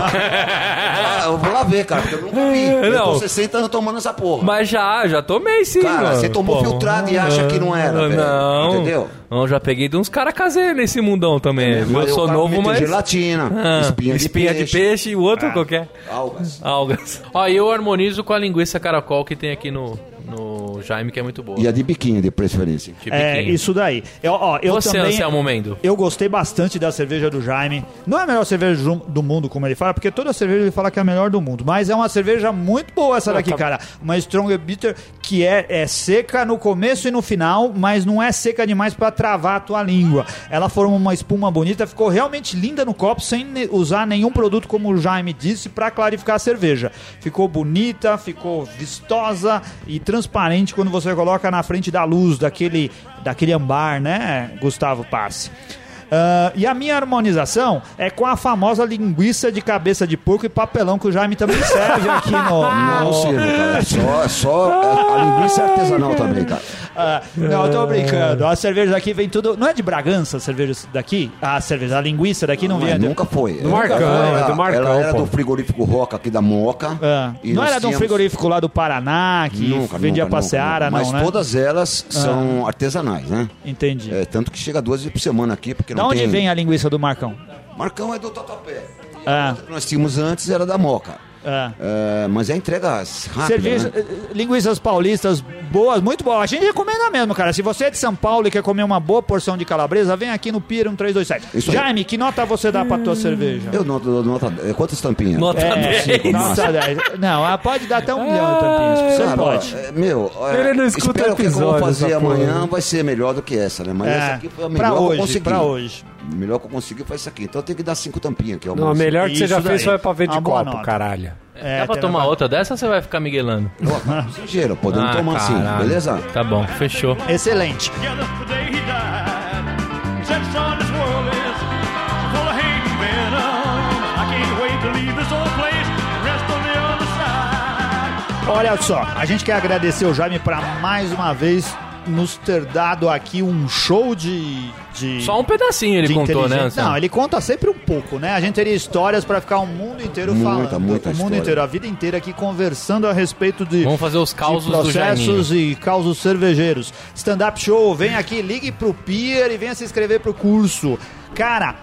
Ah, eu vou lá ver, cara, porque eu nunca vi. Eu Não. tô 60 anos tomando essa porra. Mas já, já tomei sim, Cara, mano. você tomou filtrado e acha que não era, velho. Não. Entendeu? Não, já peguei de uns caras caseiros nesse mundão também. Mas eu o sou novo, mas... gelatina, Ah, espinha, espinha de peixe, e o outro qualquer. algas. Algas. Ó, e eu harmonizo com a linguiça caracol que tem aqui no, no Jaime, que é muito boa. E a de biquinho, de preferência. De É, biquinho. isso daí. Eu, ó, eu Você, também, Anselmo Mendo. Eu gostei bastante da cerveja do Jaime. Não é a melhor cerveja do do mundo, como ele fala, porque toda cerveja ele fala que é a melhor do mundo. Mas é uma cerveja muito boa essa daqui, tá- cara. Uma Strong Bitter que é, é seca no começo e no final, mas não é seca demais pra travar a tua língua. Ela forma uma espuma bonita, ficou realmente linda no copo, sem usar nenhum produto, como o Jaime disse, pra clarificar a cerveja. Ficou bonita, ficou vistosa e transparente quando você coloca na frente da luz, daquele, daquele ambar, né, Gustavo Passe? Ah, e a minha harmonização é com a famosa linguiça de cabeça de porco e papelão que o Jaime também serve aqui no. Não, Silvio, cara. É só, só a, a linguiça é artesanal também, cara. Ah, não, eu tô brincando. A cerveja daqui vem tudo. Não é de Bragança a cerveja daqui? A cerveja, a linguiça daqui não, Mas vinha. de- nunca foi. Do Marcão, Ela- é do Marcão, Ela era pô. do frigorífico Roca aqui da Moca. Ah, E não era de um tínhamos- frigorífico lá do Paraná que Nunca, vendia nunca, pra nunca, Seara, nunca. não, Mas né? todas elas são artesanais, né? Entendi. É, tanto que chega duas vezes por semana aqui, porque da não onde tem... vem a linguiça do Marcão? Marcão é do Tatuapé. Ah. a outra que nós tínhamos antes era da Moca. Ah. É, mas é entrega rápida, Cerveja, né? eh, linguiças paulistas boas, muito boas. A gente recomenda mesmo, cara. Se você é de São Paulo e quer comer uma boa porção de calabresa, vem aqui no Pier 1327. Isso aí. Jaime, que nota você dá pra tua cerveja? Eu noto, eu noto é, quantas tampinhas? Nota É, 10. nota 10. Não, ah, pode dar até um milhão de tampinhas você. Cara, pode. é, meu, é, Ele não escuta espero que o que eu vou fazer essa porra. amanhã vai ser melhor do que essa, né? Mas essa É, aqui foi a pra melhor que eu hoje, consegui. pra hoje. O melhor que eu consegui foi essa aqui. Então eu tenho que dar cinco tampinhas aqui. ó, Não, a moço. melhor que você já Isso fez foi pra ver de boa copo, nota. caralho. É, Dá pra tem tomar uma- outra dessa ou você vai ficar miguelando? Ligeiro, podemos Ah, tomar assim, caralho. beleza? Tá bom, fechou. Excelente. together the day he died. Said, son, this world is full of hate and venom. I can't wait to leave this old place, rest on the other side. Olha só, a gente quer agradecer o Jaime pra mais uma vez nos ter dado aqui um show de. de Só um pedacinho ele contou, né. Anselmo? Não, ele conta sempre um pouco, né? A gente teria histórias pra ficar o mundo inteiro Muita, falando. muita o mundo história. inteiro, a vida inteira aqui conversando a respeito de. Vamos fazer os causos de do processos e causos cervejeiros. Stand-up show, vem aqui, ligue pro Pier e venha se inscrever pro curso. Cara,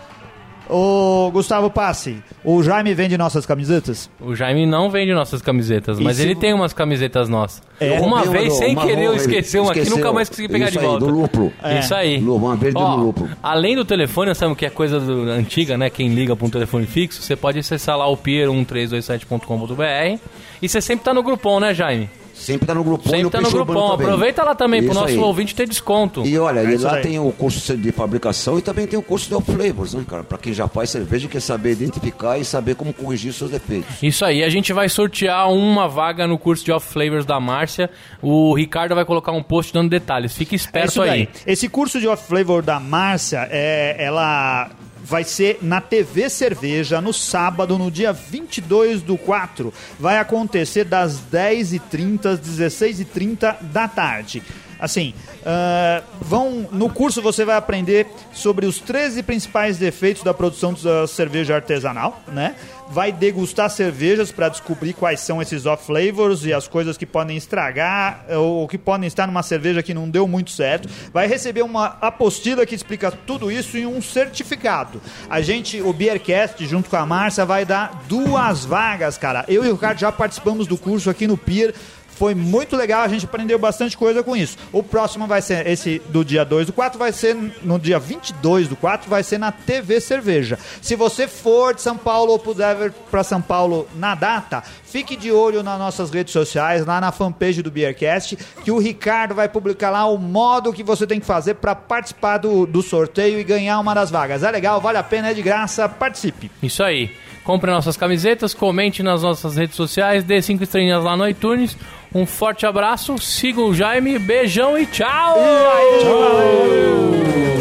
ô Gustavo Passe, o Jaime vende nossas camisetas? O Jaime não vende nossas camisetas, E mas se ele tem umas camisetas nossas. É? uma vez, do- sem uma querer, eu esqueci uma aqui, nunca mais consegui pegar de aí, volta. do lúpulo. Isso aí. Uma verde Ó, no lúpulo. Além do telefone, sabe que é coisa do- antiga, né? Quem liga para um telefone fixo, você pode acessar lá o pier1327.com.br e você sempre tá no grupão, né, Jaime? Sempre tá no grupão e Sempre tá no grupão. também. Aproveita lá também pro Isso nosso aí. ouvinte ter desconto. E olha, É e lá aí. tem o curso de fabricação e também tem o curso de off-flavors, né, cara? Pra quem já faz cerveja e quer saber identificar e saber como corrigir seus defeitos. Isso aí, a gente vai sortear uma vaga no curso de Off Flavors da Márcia. O Ricardo vai colocar um post dando detalhes. Fique É esperto isso daí. aí. Esse curso de off flavor da Márcia, é, ela vai ser na TV Cerveja no sábado, no dia 22 do 4. Vai acontecer das 10h30 às 16h30 da tarde. Assim, ah, vão no curso você vai aprender sobre os 13 principais defeitos da produção da cerveja artesanal, né? Vai degustar cervejas para descobrir quais são esses off flavors e as coisas que podem estragar ou que podem estar numa cerveja que não deu muito certo. Vai receber uma apostila que explica tudo isso em um certificado. A gente, o Beercast, junto com a Márcia, vai dar duas vagas, cara. Eu e o Ricardo já participamos do curso aqui no Pier. Foi muito legal, a gente aprendeu bastante coisa com isso. O próximo vai ser esse do dia 2 do 4, vai ser no dia 22 do 4, vai ser na TV Cerveja. Se você for de São Paulo ou puder vir para São Paulo na data, fique de olho nas nossas redes sociais, lá na fanpage do Beercast, que o Ricardo vai publicar lá o modo que você tem que fazer para participar do, do sorteio e ganhar uma das vagas. É legal, vale a pena, é de graça, participe. Isso aí. Compre nossas camisetas, comente nas nossas redes sociais, dê cinco estrelinhas lá no iTunes. Um forte abraço, siga o Jaime, beijão e tchau! Tchau!